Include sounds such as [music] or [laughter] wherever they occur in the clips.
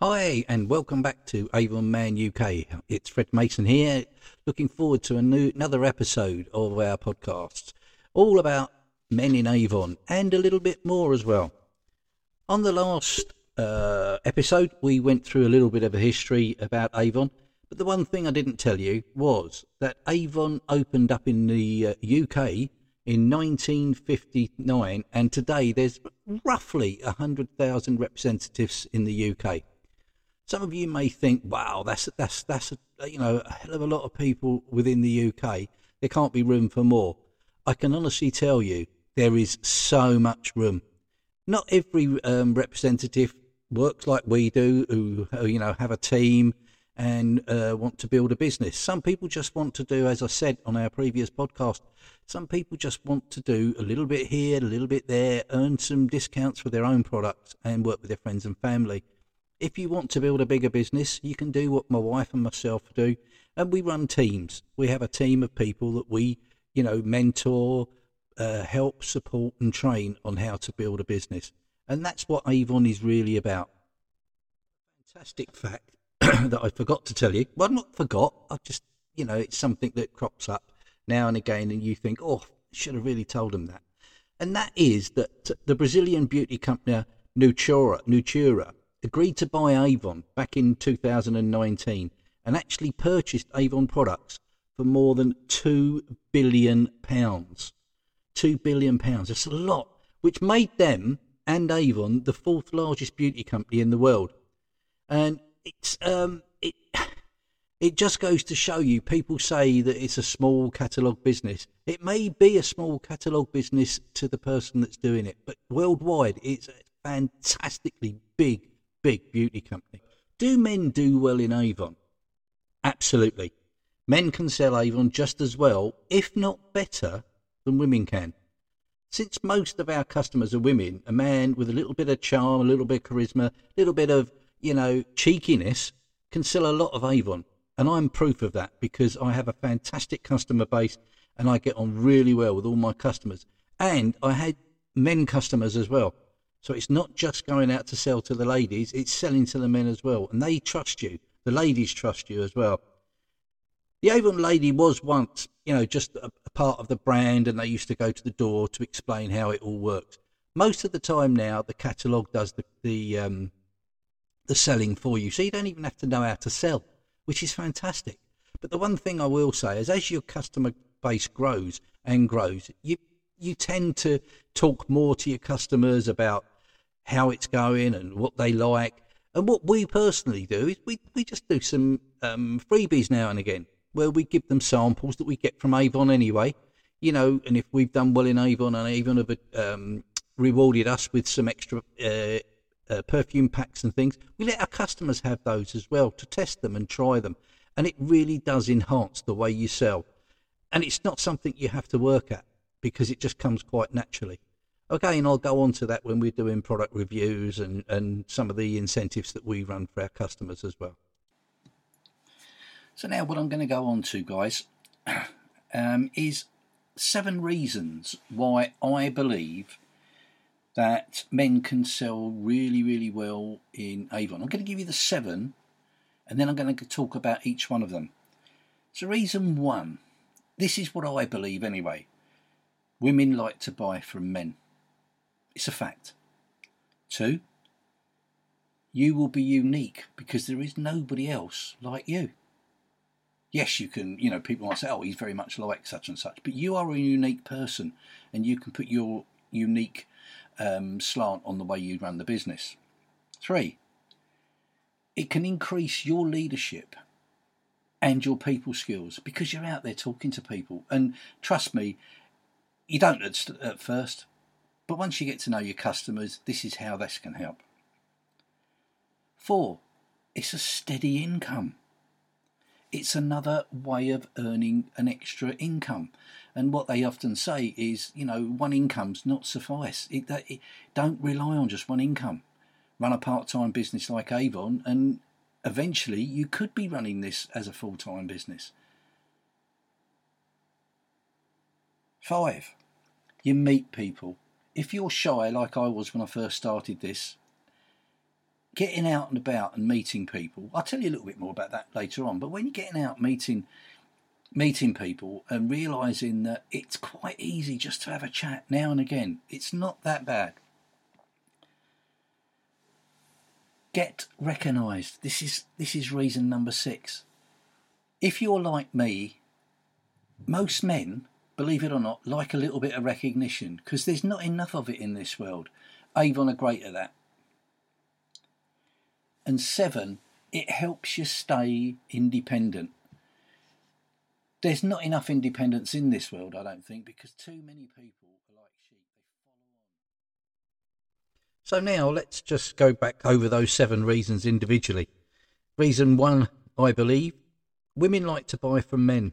Hi, and welcome back to Avon Man UK. It's Fred Mason here, looking forward to a new, another episode of our podcast, all about men in Avon and a little bit more as well. On the last uh, episode, we went through a little bit of a history about Avon, but the one thing I didn't tell you was that Avon opened up in the uh, UK in 1959, and today there's roughly 100,000 representatives in the UK. Some of you may think, "Wow, that's that's that's a, you know a hell of a lot of people within the UK. There can't be room for more." I can honestly tell you, there is so much room. Not every um, representative works like we do, who, who you know have a team and uh, want to build a business. Some people just want to do, as I said on our previous podcast, some people just want to do a little bit here, a little bit there, earn some discounts for their own products, and work with their friends and family if you want to build a bigger business, you can do what my wife and myself do, and we run teams. We have a team of people that we, you know, mentor, uh, help, support, and train on how to build a business, and that's what Avon is really about. Fantastic fact [coughs] that I forgot to tell you. Well, not forgot. I just, you know, it's something that crops up now and again, and you think, oh, should have really told them that. And that is that the Brazilian beauty company Natura, Natura agreed to buy Avon back in 2019 and actually purchased Avon products for more than two billion pounds. Two billion pounds. That's a lot, which made them and Avon the fourth largest beauty company in the world. And it's um it [sighs] it just goes to show you people say that it's a small catalogue business. It may be a small catalogue business to the person that's doing it, but worldwide it's a fantastically big big beauty company. Do men do well in Avon? Absolutely. Men can sell Avon just as well, if not better, than women can. Since most of our customers are women, a man with a little bit of charm, a little bit of charisma, a little bit of, you know, cheekiness can sell a lot of Avon. And I'm proof of that because I have a fantastic customer base and I get on really well with all my customers. And I had men customers as well. So it's not just going out to sell to the ladies, it's selling to the men as well. And they trust you. The ladies trust you as well. The Avon lady was once, you know, just a, a part of the brand and they used to go to the door to explain how it all works. Most of the time now, the catalogue does the, the, um, the selling for you. So you don't even have to know how to sell, which is fantastic. But the one thing I will say is as your customer base grows and grows, you, you tend to talk more to your customers about how it's going and what they like. And what we personally do is we, we just do some um, freebies now and again where we give them samples that we get from Avon anyway. You know, and if we've done well in Avon and Avon have um, rewarded us with some extra uh, uh, perfume packs and things, we let our customers have those as well to test them and try them. And it really does enhance the way you sell. And it's not something you have to work at because it just comes quite naturally. Again, I'll go on to that when we're doing product reviews and, and some of the incentives that we run for our customers as well. So now what I'm going to go on to, guys, [clears throat] um, is seven reasons why I believe that men can sell really, really well in Avon. I'm going to give you the seven, and then I'm going to talk about each one of them. So reason one, this is what I believe anyway. Women like to buy from men. It's a fact. Two, you will be unique because there is nobody else like you. Yes, you can, you know, people might say, oh, he's very much like such and such, but you are a unique person and you can put your unique um, slant on the way you run the business. Three, it can increase your leadership and your people skills because you're out there talking to people. And trust me, you don't at, first, but once you get to know your customers, this is how this can help. Four, it's a steady income. It's another way of earning an extra income. And what they often say is, you know, one income's not suffice. It, it, don't rely on just one income. Run a part-time business like Avon, and eventually you could be running this as a full-time business. Five, you meet people. If you're shy, like I was when I first started this, getting out and about and meeting people. I'll tell you a little bit more about that later on. But when you're getting out meeting meeting people and realizing that it's quite easy just to have a chat now and again, it's not that bad. Get recognized. This is this is reason number 6. If you're like me, most men, believe it or not, like a little bit of recognition because there's not enough of it in this world. Avon are great at that. And seven, it helps you stay independent. There's not enough independence in this world, I don't think, because too many people are like sheep. So now let's just go back over those seven reasons individually. Reason one, I believe, women like to buy from men.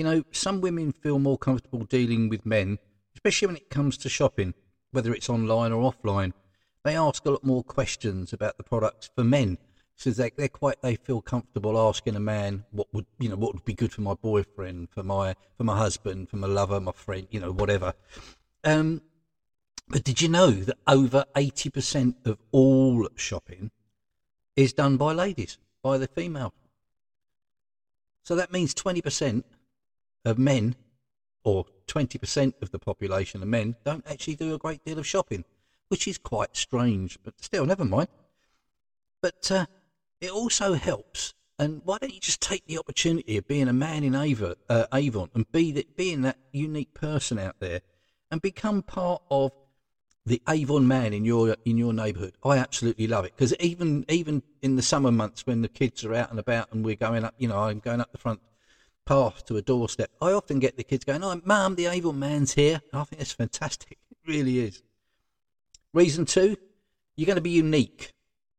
You know, some women feel more comfortable dealing with men, especially when it comes to shopping, whether it's online or offline they ask a lot more questions about the products for men. So they, they're quite, they feel comfortable asking a man what would, you know, what would be good for my boyfriend, for my, for my husband, for my lover, my friend, you know, whatever. Um, but did you know that over 80% of all shopping is done by ladies, by the female? So that means 20% of men, or 20% of the population of men, don't actually do a great deal of shopping which is quite strange, but still, never mind. But uh, it also helps. And why don't you just take the opportunity of being a man in Avon, uh, Avon and be that, being that unique person out there and become part of the Avon man in your in your neighbourhood. I absolutely love it because even even in the summer months when the kids are out and about and we're going up, you know, I'm going up the front path to a doorstep. I often get the kids going, "Oh, Mum, the Avon man's here." I think it's fantastic. [laughs] It really is. Reason two, you're going to be unique.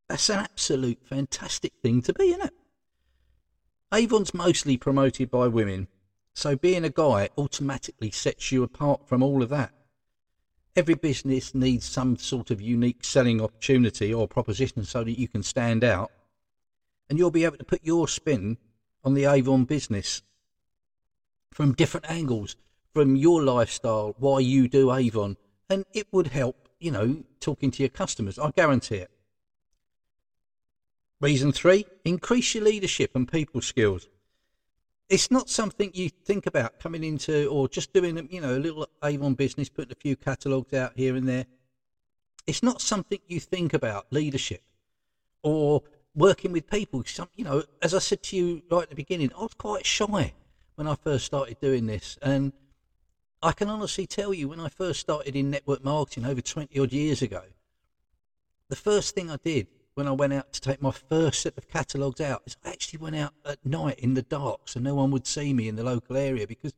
That's an absolute fantastic thing to be, isn't it? Avon's mostly promoted by women, so being a guy automatically sets you apart from all of that. Every business needs some sort of unique selling opportunity or proposition so that you can stand out, and you'll be able to put your spin on the Avon business from different angles, from your lifestyle, why you do Avon, and it would help you know, talking to your customers. I guarantee it. Reason three, increase your leadership and people skills. It's not something you think about coming into or just doing, you know, a little Avon business, putting a few catalogues out here and there. It's not something you think about, leadership or working with people. Some, you know, as I said to you right at the beginning, I was quite shy when I first started doing this. And I can honestly tell you, when I first started in network marketing over 20 odd years ago, the first thing I did when I went out to take my first set of catalogues out is I actually went out at night in the dark so no one would see me in the local area because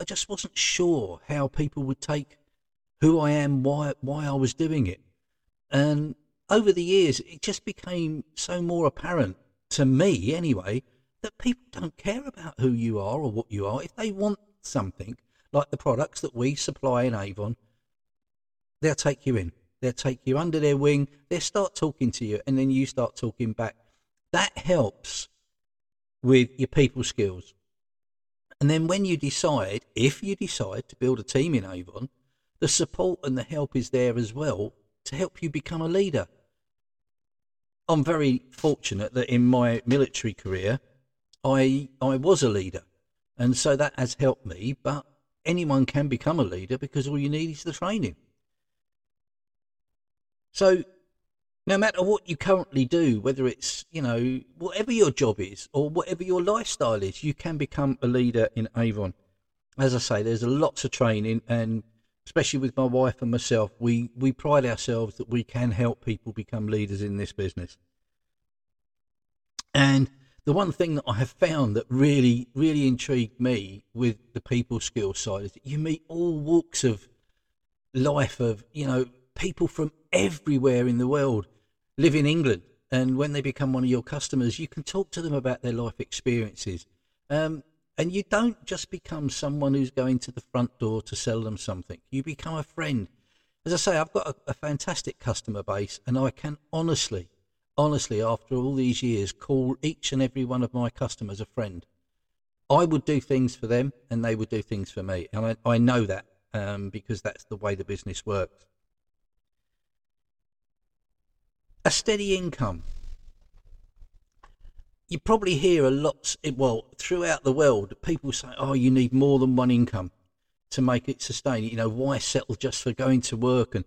I just wasn't sure how people would take who I am, why why I was doing it. And over the years, it just became so more apparent to me, anyway, that people don't care about who you are or what you are. If they want something, like the products that we supply in Avon, they'll take you in. They'll take you under their wing. They'll start talking to you, and then you start talking back. That helps with your people skills. And then when you decide, if you decide to build a team in Avon, the support and the help is there as well to help you become a leader. I'm very fortunate that in my military career, I I was a leader, and so that has helped me. But anyone can become a leader because all you need is the training. So, no matter what you currently do, whether it's, you know, whatever your job is or whatever your lifestyle is, you can become a leader in Avon. As I say, there's lots of training, and especially with my wife and myself, we, we pride ourselves that we can help people become leaders in this business. And the one thing that I have found that really, really intrigued me with the people skills side is that you meet all walks of life of, you know, people from everywhere in the world live in England. And when they become one of your customers, you can talk to them about their life experiences. Um, and you don't just become someone who's going to the front door to sell them something. You become a friend. As I say, I've got a, a fantastic customer base, and I can honestly honestly, after all these years, call each and every one of my customers a friend. I would do things for them and they would do things for me. And I, I know that um, because that's the way the business works. a steady income. You probably hear a lot, well, throughout the world, people say, oh, you need more than one income to make it sustain. You know, why settle just for going to work and,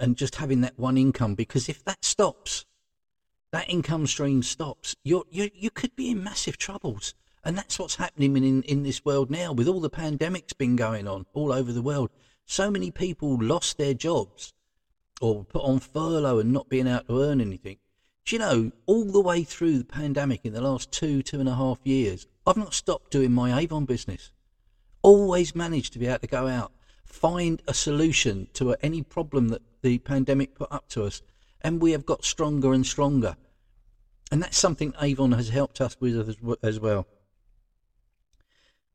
and just having that one income? Because if that stops, that income stream stops, you're, you you could be in massive troubles. And that's what's happening in, in this world now with all the pandemics been going on all over the world. So many people lost their jobs or put on furlough and not being able to earn anything. Do you know, all the way through the pandemic in the last two, two and a half years, I've not stopped doing my Avon business. Always managed to be able to go out, find a solution to any problem that the pandemic put up to us, and we have got stronger and stronger. And that's something Avon has helped us with as well.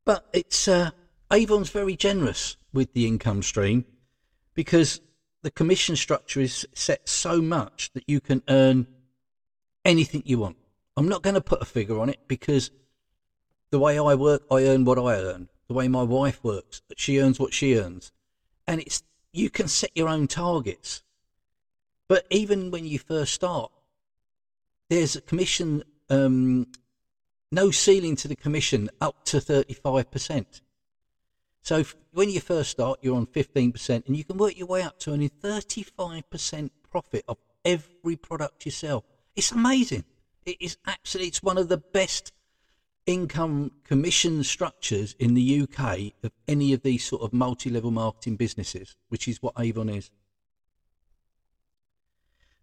But it's uh, Avon's very generous with the income stream because the commission structure is set so much that you can earn anything you want. I'm not going to put a figure on it because the way I work, I earn what I earn. The way my wife works, she earns what she earns. And it's you can set your own targets. But even when you first start, there's a commission, um, no ceiling to the commission up to 35%. So when you first start, you're on 15%, and you can work your way up to earning 35% profit of every product you sell. It's amazing. It is absolutely, it's one of the best income commission structures in the UK of any of these sort of multi-level marketing businesses, which is what Avon is.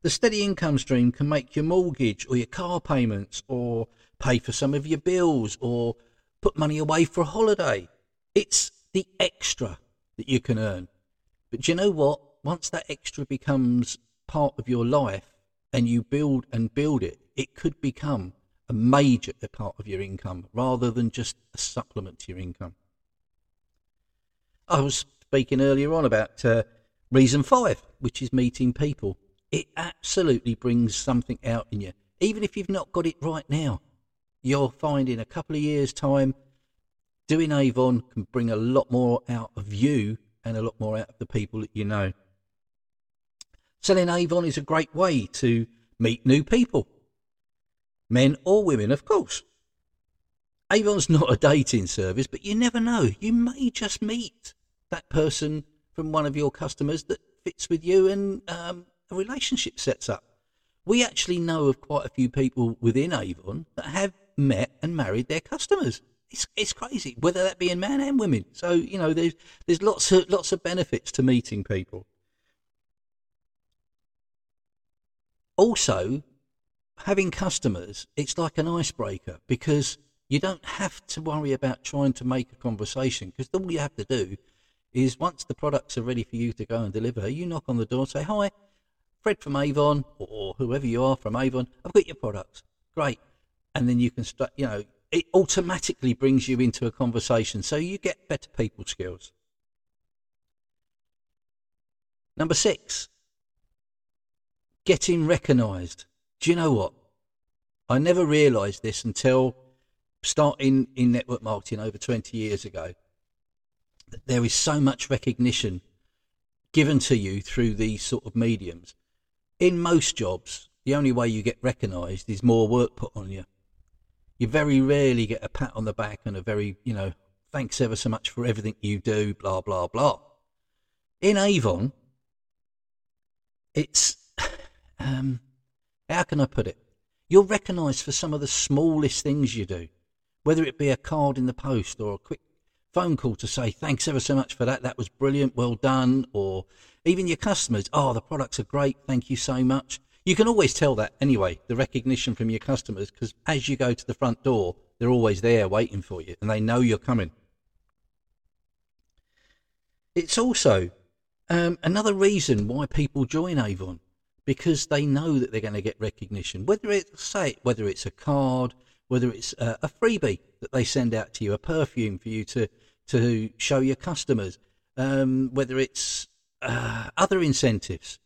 The steady income stream can make your mortgage or your car payments or pay for some of your bills or put money away for a holiday. It's the extra that you can earn. But do you know what? Once that extra becomes part of your life and you build and build it, it could become a major part of your income rather than just a supplement to your income. I was speaking earlier on about uh, reason five, which is meeting people. It absolutely brings something out in you. Even if you've not got it right now, you'll find in a couple of years' time doing Avon can bring a lot more out of you and a lot more out of the people that you know. Selling Avon is a great way to meet new people, men or women, of course. Avon's not a dating service, but you never know. You may just meet that person from one of your customers that fits with you and um, a relationship sets up. We actually know of quite a few people within Avon that have met and married their customers it's it's crazy. Whether that be in men and women. So you know, there's there's lots of lots of benefits to meeting people. Also, having customers, it's like an icebreaker because you don't have to worry about trying to make a conversation because all you have to do is once the products are ready for you to go and deliver, you knock on the door and say, Hi, Fred from Avon, or whoever you are from Avon, I've got your products. Great. And then you can start, you know, it automatically brings you into a conversation. So you get better people skills. Number six, getting recognized. Do you know what? I never realized this until starting in network marketing over 20 years ago. That there is so much recognition given to you through these sort of mediums. In most jobs, the only way you get recognized is more work put on you you very rarely get a pat on the back and a very, you know, thanks ever so much for everything you do, blah, blah, blah. In Avon, it's, [sighs] um, how can I put it? You're recognised for some of the smallest things you do, whether it be a card in the post or a quick phone call to say, thanks ever so much for that, that was brilliant, well done, or even your customers, oh, the products are great, thank you so much. You can always tell that anyway, the recognition from your customers, because as you go to the front door, they're always there waiting for you and they know you're coming. It's also um, another reason why people join Avon because they know that they're going to get recognition. Whether it's say whether it's a card, whether it's a, freebie that they send out to you, a perfume for you to to show your customers, um, whether it's uh, other incentives.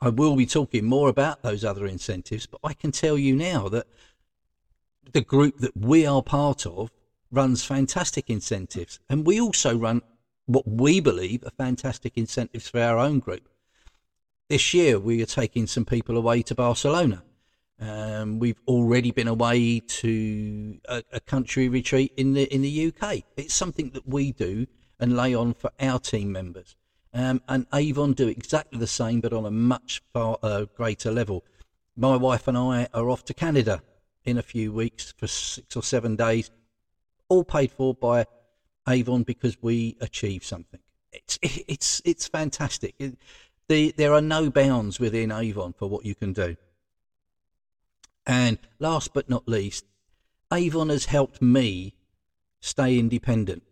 I will be talking more about those other incentives, but I can tell you now that the group that we are part of runs fantastic incentives. And we also run what we believe are fantastic incentives for our own group. this year we are taking some people away to Barcelona. Um, we've already been away to a, a, country retreat in the in the UK. It's something that we do and lay on for our team members. Um, and Avon do exactly the same, but on a much far uh, greater level. My wife and I are off to Canada in a few weeks for six or seven days, all paid for by Avon because we achieve something. It's it's it's fantastic. It, the, there are no bounds within Avon for what you can do. And last but not least, Avon has helped me stay independent.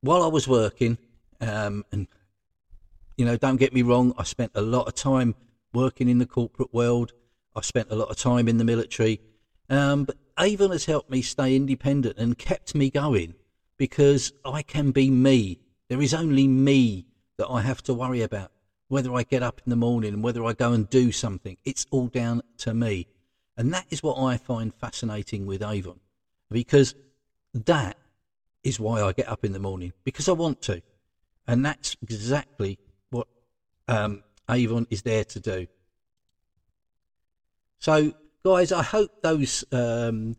While I was working, um, and you know, don't get me wrong, I spent a lot of time working in the corporate world. I spent a lot of time in the military. Um, but Avon has helped me stay independent and kept me going because I can be me. There is only me that I have to worry about. Whether I get up in the morning whether I go and do something, it's all down to me. And that is what I find fascinating with Avon because that is why I get up in the morning because I want to. And that's exactly what um, Avon is there to do. So, guys, I hope those um,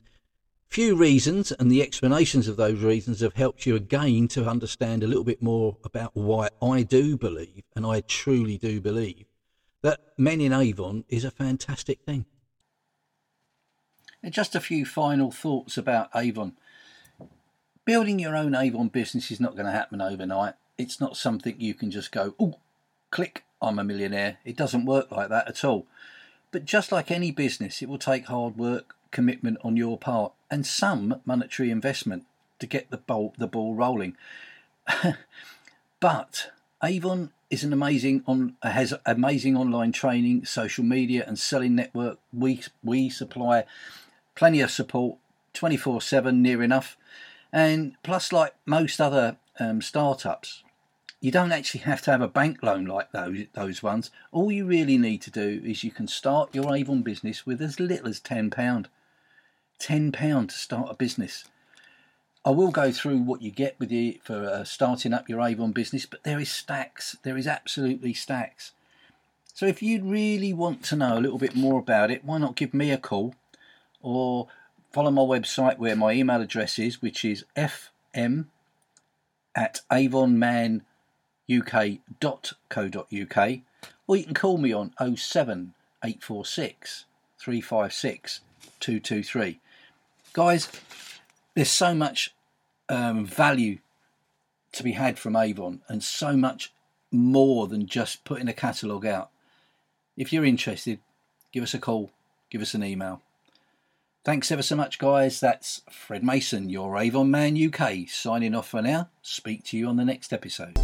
few reasons and the explanations of those reasons have helped you again to understand a little bit more about why I do believe, and I truly do believe, that men in Avon is a fantastic thing. And just a few final thoughts about Avon. Building your own Avon business is not going to happen overnight. It's not something you can just go, oh, click, I'm a millionaire. It doesn't work like that at all. But just like any business, it will take hard work, commitment on your part, and some monetary investment to get the ball the ball rolling. [laughs] but Avon is an amazing on has amazing online training, social media, and selling network. We we supply plenty of support, twenty four seven, near enough, and plus, like most other um, startups, you don't actually have to have a bank loan like those those ones. All you really need to do is you can start your Avon business with as little as ten pound. Ten pound to start a business. I will go through what you get with you for uh, starting up your Avon business, but there is stacks. There is absolutely stacks. So if you really want to know a little bit more about it, why not give me a call or follow my website where my email address is, which is fm at avonmanuk.co.uk, or you can call me on 07846 356 223. Guys, there's so much um, value to be had from Avon and so much more than just putting a catalogue out. If you're interested, give us a call, give us an email. Thanks ever so much, guys. That's Fred Mason, your Avon Man UK, signing off for now. Speak to you on the next episode.